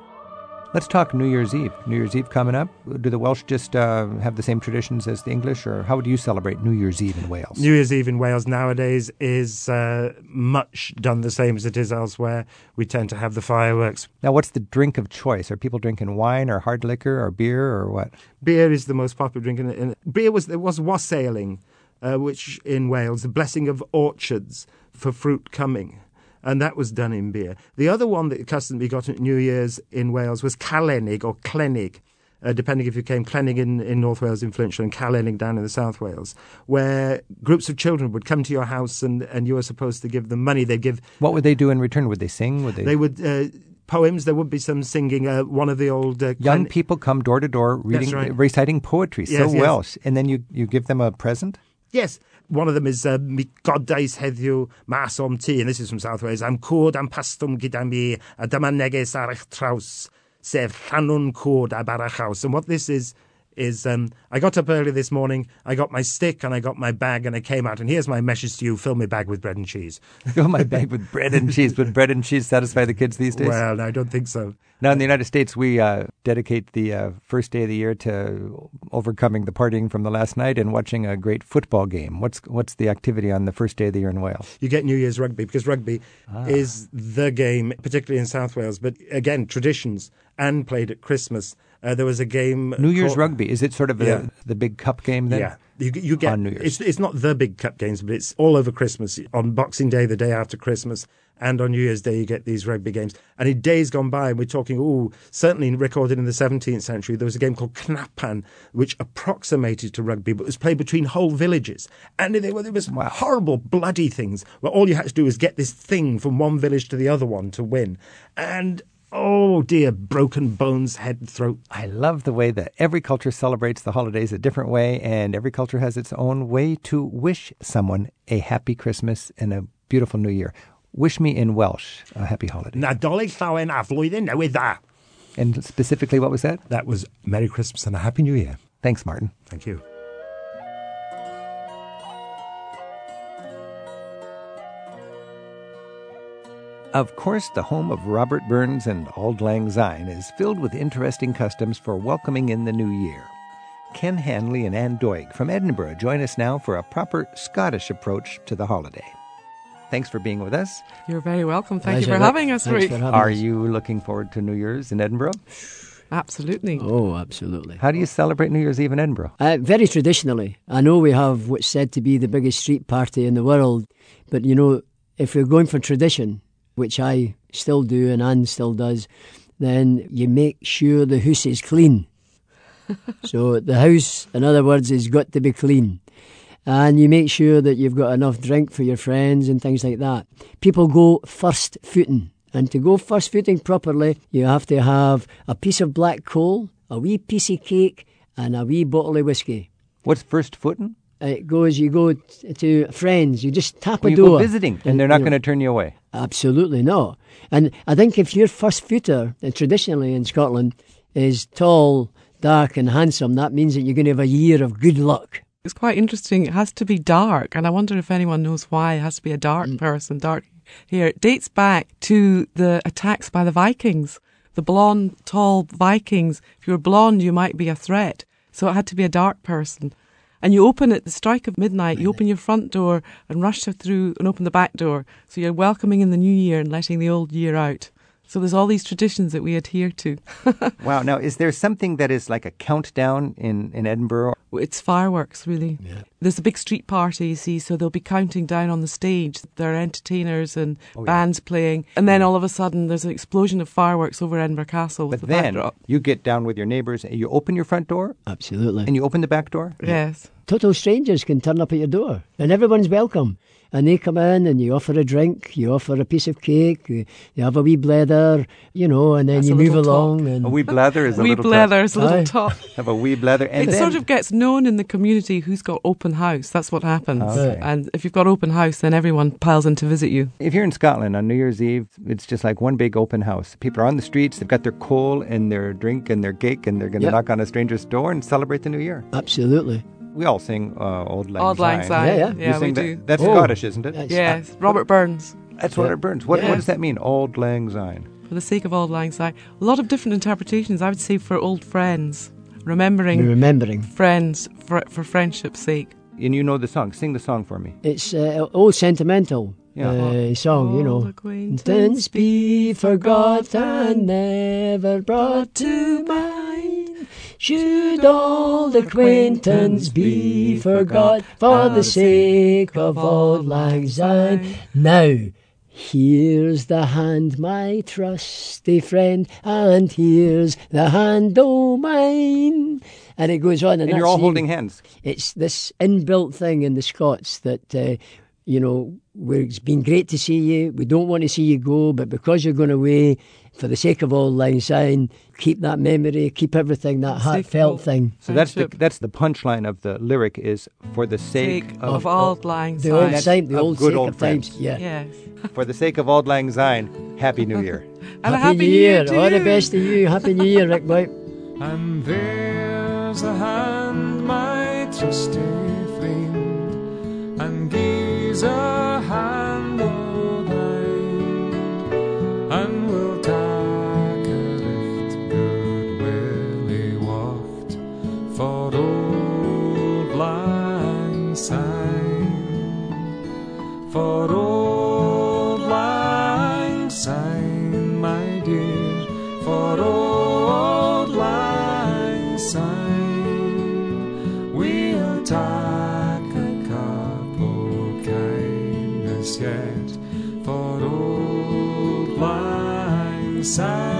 Let's talk New Year's Eve. New Year's Eve coming up. Do the Welsh just uh, have the same traditions as the English, or how would you celebrate New Year's Eve in Wales? New Year's Eve in Wales nowadays is uh, much done the same as it is elsewhere. We tend to have the fireworks. Now, what's the drink of choice? Are people drinking wine or hard liquor or beer or what? Beer is the most popular drink. In, in, beer was there was wassailing, uh, which in Wales, the blessing of orchards for fruit coming. And that was done in beer. The other one that custom we got at New Year's in Wales was Calennig or Clenig, uh, depending if you came Clenig in, in North Wales influential and Calennig down in the South Wales, where groups of children would come to your house and, and you were supposed to give them money. They'd give. What would they do in return? Would they sing? Would they? They would. Uh, Poems. There would be some singing. Uh, one of the old uh, young Clen- people come door to door reading, right. reciting poetry. Yes, so yes. Welsh, and then you you give them a present. Yes. one of them is uh, Mi Godais Heddiw Mas Om Ti, and this is from South Wales. Am cwrd am pastwm gyda mi, a dyma neges ar eich traws, sef llanwn cwrd a barachaws. And what this is, is um, I got up early this morning, I got my stick and I got my bag and I came out, and here's my message to you, fill my bag with bread and cheese. Fill my bag with bread and cheese. Would bread and cheese satisfy the kids these days? Well, no, I don't think so. Now, in the United States, we uh, dedicate the uh, first day of the year to overcoming the partying from the last night and watching a great football game. What's what's the activity on the first day of the year in Wales? You get New Year's rugby because rugby is the game, particularly in South Wales. But again, traditions and played at Christmas. Uh, there was a game. New Year's called- rugby is it sort of a, Yeah. the big cup game then? Yeah, you, you get On New Year's. It's, it's not the big cup games, but it's all over Christmas. On Boxing Day, the day after Christmas, and on New Year's Day, you get these rugby games. And in days gone by, we're talking, oh, certainly recorded in the 17th century, there was a game called Knappan, which approximated to rugby, but was played between whole villages. And there were there was horrible, bloody things where all you had to do was get this thing from one village to the other one to win. And oh dear, broken bones, head, throat. I love the way that every culture celebrates the holidays a different way, and every culture has its own way to wish someone a happy Christmas and a beautiful New Year. Wish me in Welsh a happy holiday. Nadolig llawen a flwyddyn newydd dda. And specifically, what was that? That was Merry Christmas and a Happy New Year. Thanks, Martin. Thank you. Of course, the home of Robert Burns and Auld Lang Syne is filled with interesting customs for welcoming in the new year. Ken Hanley and Ann Doig from Edinburgh join us now for a proper Scottish approach to the holiday. Thanks for being with us. You're very welcome. Thank you for Rick. having us, Thanks Rick. having Are us. you looking forward to New Year's in Edinburgh? Absolutely. Oh, absolutely. How do you celebrate New Year's Eve in Edinburgh? Uh, very traditionally. I know we have what's said to be the biggest street party in the world, but you know, if you're going for tradition, which I still do and Anne still does, then you make sure the house is clean. so the house, in other words, has got to be clean. And you make sure that you've got enough drink for your friends and things like that. People go first footing. And to go first footing properly, you have to have a piece of black coal, a wee piece of cake, and a wee bottle of whiskey. What's first footing? It goes, you go t- to friends, you just tap Well, a you door. go visiting, and they're not going to turn you away. Absolutely not. And I think if your first footer, uh, traditionally in Scotland, is tall, dark, and handsome, that means that you're going to have a year of good luck. It's quite interesting. It has to be dark, and I wonder if anyone knows why it has to be a dark Mm. person, dark here. It dates back to the attacks by the Vikings. The blonde, tall Vikings. If you were blonde, you might be a threat. So it had to be a dark person. And you open at the strike of midnight, you open your front door and rush through and open the back door. So you're welcoming in the new year and letting the old year out. So there's all these traditions that we adhere to. Wow. Now, is there something that is like a countdown in, in Edinburgh? It's fireworks, really. Yeah. There's a big street party, you see, so they'll be counting down on the stage. There are entertainers and Oh, bands playing. And then all of a sudden, there's an explosion of fireworks over Edinburgh Castle with But the then backdrop. you get down with your neighbors, and you open your front door, Absolutely. and you open the back door. Yes. Total strangers can turn up at your door, and everyone's welcome. And they come in, and you offer a drink, you offer a piece of cake, you you have a wee blether, you know, and then That's you move little along. And A wee blather is a Wee little tough. blether's a little Aye. top. Have a wee blather, and it then sort of gets known in the community who's got open house. That's what happens. Okay. And if you've got open house, then everyone piles in to visit you. If you're in Scotland on New Year's Eve, it's just like one big open house. People are on the streets, they've got their coal and their drink and their cake, and they're going to Yep. knock on a stranger's door and celebrate the new year. absolutely. We all sing uh, Old Lang Old Lang Syne. Syne. Yeah, yeah. You Yeah, we sing that- do. That's Oh. Scottish, isn't it? That's- Yes. Robert Burns. That's what Yeah. it burns. What, Yeah. what does that mean, Old Lang Syne? For the sake of old lang syne. A lot of different interpretations. I would say for old friends, remembering Remembering. friends for for friendship's sake. And you know the song. Sing the song for me. It's uh, old sentimental Yeah. uh, song, you know. Acquaintance be forgot and never brought to mind. Should old acquaintance be forgot for the sake of old lang syne? Now, here's the hand, my trusty friend, and here's the hand, oh mine. And it goes on, and, And you're all holding hands. It's this inbuilt thing in the Scots that, uh, you know, we're, it's been great to see you. We don't want to see you go, but because you're going away, for the sake of old lang syne, keep that memory, keep everything, that heartfelt thing. So that's the that's the punchline of the lyric is for the sake, Sake of old lang the old syne. time, the old good sake old of times. Yeah. Yes. for the sake of old lang syne. Happy New Year. And a Happy, happy New Year. to All the you. best to you. Happy New Year, Rick Boy. And there's a hand, my trusty friend, and gives a hand o' thine, and we'll syne.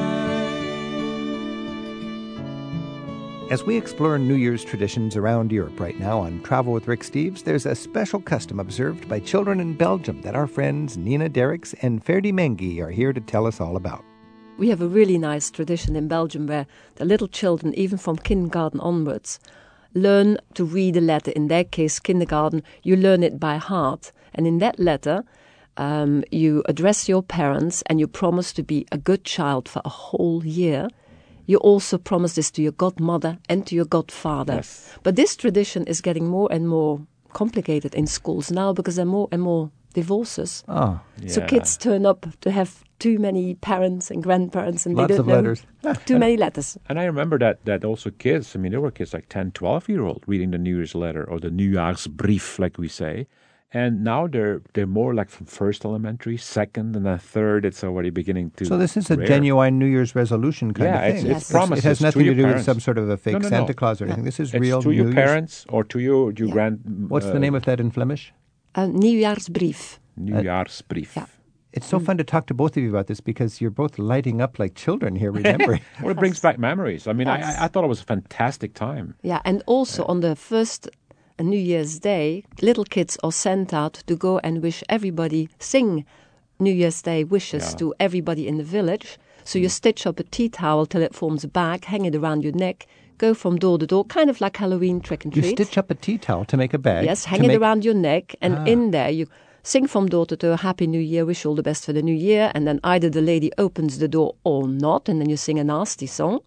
As we explore New Year's traditions around Europe right now on Travel with Rick Steves, there's a special custom observed by children in Belgium that our friends Nina Derricks and Ferdi Mengi are here to tell us all about. We have a really nice tradition in Belgium where the little children, even from kindergarten onwards, learn to read a letter. In their case, kindergarten, you learn it by heart. And in that letter, um, you address your parents and you promise to be a good child for a whole year. You also promise this to your godmother and to your godfather. But this tradition is getting more and more complicated in schools now because there are more and more divorces. Oh, So kids turn up to have too many parents and grandparents and Lots they don't of know letters. too many letters. And I remember that that also kids, I mean, there were kids like 10, 12 year old reading the New Year's letter or the New Year's brief like we say. And now they're they're more like from first elementary, second, and then third. It's already beginning to. So this is a rare. genuine New Year's resolution kind Yeah, of it's- thing. it's promises It has nothing to, your do with some sort of a fake No, no, Santa no. Claus or anything. This is It's real to your New Year's- parents or to your your grand. What's uh, the name of that in Flemish? Uh, Nieuwjaarsbrief. Nieuwjaarsbrief. It's so fun to talk to both of you about this because you're both lighting up like children here remembering. well, it brings back memories. I mean, I, I, I thought it was a fantastic time. Yeah, and also on the first uh, New Year's Day, little kids are sent out to go and wish everybody, sing New Year's Day wishes Yeah. to everybody in the village. So you stitch up a tea towel till it forms a bag, hang it around your neck, go from door to door, kind of like Halloween trick and treat. you stitch up a tea towel to make a bag. Yes, hang it make- around your neck, and Ah. in there you sing from door to door, Happy New Year, wish all the best for the new year, and then either the lady opens the door or not, and then you sing a nasty song.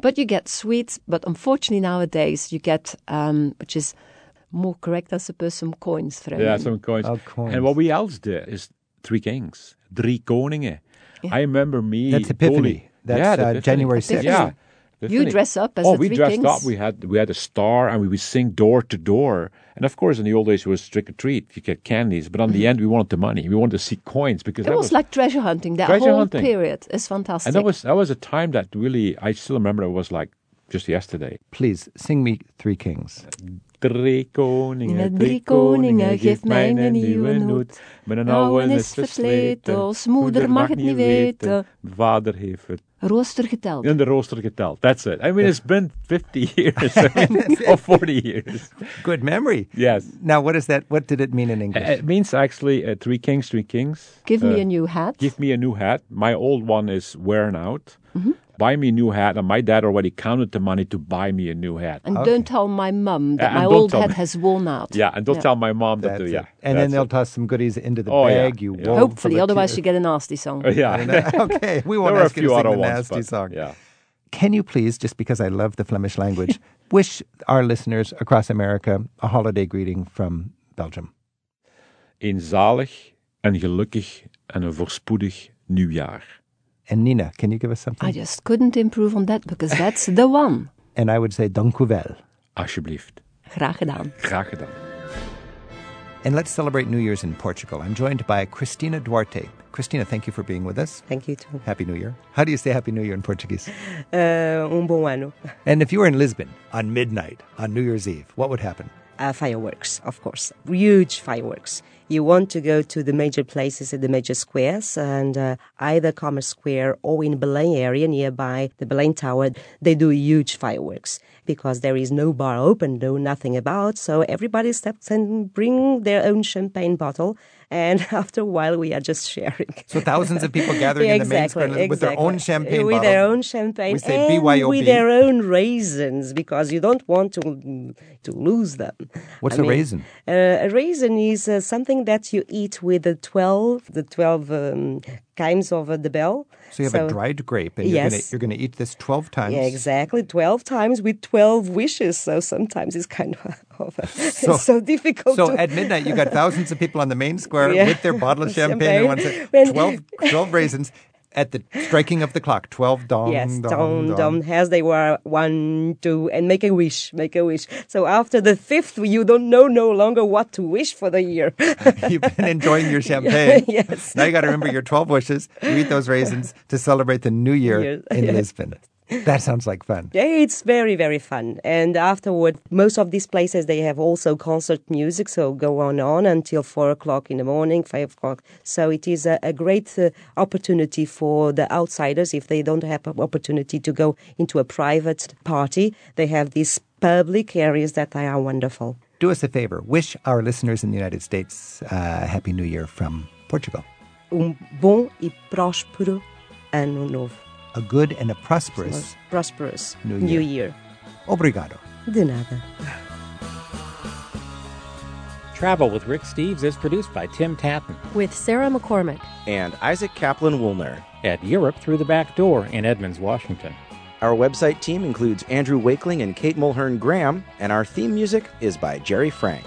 But you get sweets, but unfortunately nowadays you get, um, which is more correct, I suppose, some coins thrown Yeah, in. some coins. Oh, coins. And what we else did is Three Kings, Drie Koningen. I remember me. That's Epiphany. totally- That's, yeah, uh, the Epiphany. January 6th. Yeah. You dress up as oh, the we Three dressed Kings. up. We had we had a star, and we would sing door to door. And of course, in the old days, it was trick or treat. You get candies, but on the end, we wanted the money. We wanted to see coins because. It that was like treasure hunting. That Treasure whole hunting. period is fantastic. and that was that was a time that really I still remember. It was like just yesterday. Please sing me Three Kings. Drie koningen, Drie drie koningen, koningen, geef geef mij een nieuwe hoed. Mijn oude is versleten, ons moeder mag het niet weten. Mijn vader heeft het Rooster geteld. in de rooster geteld. That's it. I mean, it's been 50 years, I mean, or 40 years. Good memory. Yes. Now, what is that? What did it mean in English? Uh, It means actually uh, three kings, three kings. Give me Uh, a new hat. Give me a new hat. My old one is wearing out. Mm-hmm. Buy me a new hat. And my dad already counted the money to buy me a new hat. And don't tell my mum that Uh, my old hat me. has worn out. Yeah, and don't Yeah. tell my mom that. That's it. yeah, and then they'll it. toss some goodies into the Oh, yeah, bag. You yeah. won't Hopefully, otherwise tear- you get a nasty song. Uh, yeah. okay, we there won't were a ask you to sing other the ones, nasty but, song. Yeah. Can you please, just because I love the Flemish language, wish our listeners across America a holiday greeting from Belgium? Een zalig en gelukkig en een voorspoedig nieuwjaar. And Nina, can you give us something? I just couldn't improve on that because that's the one. and I would say dank u wel. Alsjeblieft. Graag gedaan. Graag gedaan. And let's celebrate New Year's in Portugal. I'm joined by Cristina Duarte. Cristina, thank you for being with us. Thank you too. Happy New Year. How do you say Happy New Year in Portuguese? Uh, um bom ano. And if you were in Lisbon on midnight on New Year's Eve, what would happen? Uh, fireworks, of course. Huge fireworks. You want to go to the major places in the major squares, and uh, either Commerce Square or in Belém area nearby the Belém Tower, they do huge fireworks because there is no bar open, no nothing about. So everybody steps and bring their own champagne bottle, and after a while we are just sharing. So thousands of people gathering in the main exactly, square with their own champagne with bottle. their own champagne, We say and BYOB. with their own raisins because you don't want to to lose them. What's I a mean, raisin? Uh, a raisin is uh, something that you eat with the twelve, the twelve um, kinds of uh, the bell. So you have a dried grape, and you're yes. you're gonna eat this twelve times. Yeah, exactly. 12 times with 12 wishes. So sometimes it's kind of, So- it's so difficult. So to- at midnight, you got thousands of people on the main square Yeah. with their bottle of champagne and one said 12, 12 raisins at the striking of the clock. 12 dong, Yes, dong, dom, dong. as they were one, two, and make a wish, make a wish. So after the fifth, you don't know no longer what to wish for the year. You've been enjoying your champagne. yes. Now you got to remember your 12 wishes. You eat those raisins to celebrate the new year Yes. in Yes. Lisbon. That sounds like fun. Yeah, it's very, very fun. And afterward, most of these places, they have also concert music, so go on on until four o'clock in the morning, five o'clock. So it is a, a great uh, opportunity for the outsiders if they don't have an opportunity to go into a private party. They have these public areas that are wonderful. Do us a favor. Wish our listeners in the United States uh, Happy New Year from Portugal. Um bom e próspero ano novo. A good and a prosperous Prosperous New Year. New Year. Year. Obrigado. De nada. Travel with Rick Steves is produced by Tim Tattan With Sarah McCormick. and Isaac Kaplan Woolner. at Europe Through the Back Door in Edmonds, Washington. Our website team includes Andrew Wakeling and Kate Mulhern Graham, and our theme music is by Jerry Frank.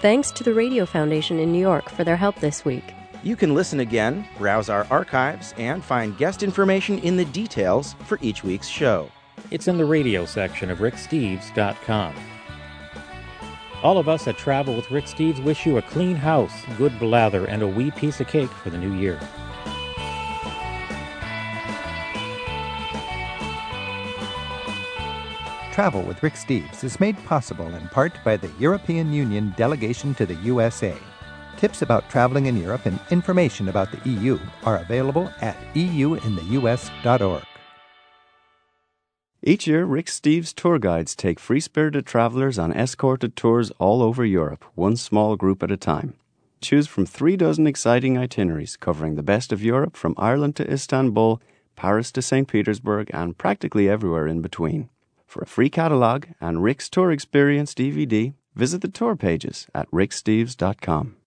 Thanks to the Radio Foundation in New York for their help this week. You can listen again, browse our archives, and find guest information in the details for each week's show. It's in the radio section of ricksteves.com. All of us at Travel with Rick Steves wish you a clean house, good blather, and a wee piece of cake for the new year. Travel with Rick Steves is made possible in part by the European Union delegation to the USA. Tips about traveling in Europe and information about the EU are available at euintheus.org. Each year, Rick Steves tour guides take free spirited travelers on escorted tours all over Europe, one small group at a time. Choose from three dozen exciting itineraries covering the best of Europe from Ireland to Istanbul, Paris to St. Petersburg, and practically everywhere in between. For a free catalogue and Rick's Tour Experience DVD, visit the tour pages at ricksteves.com.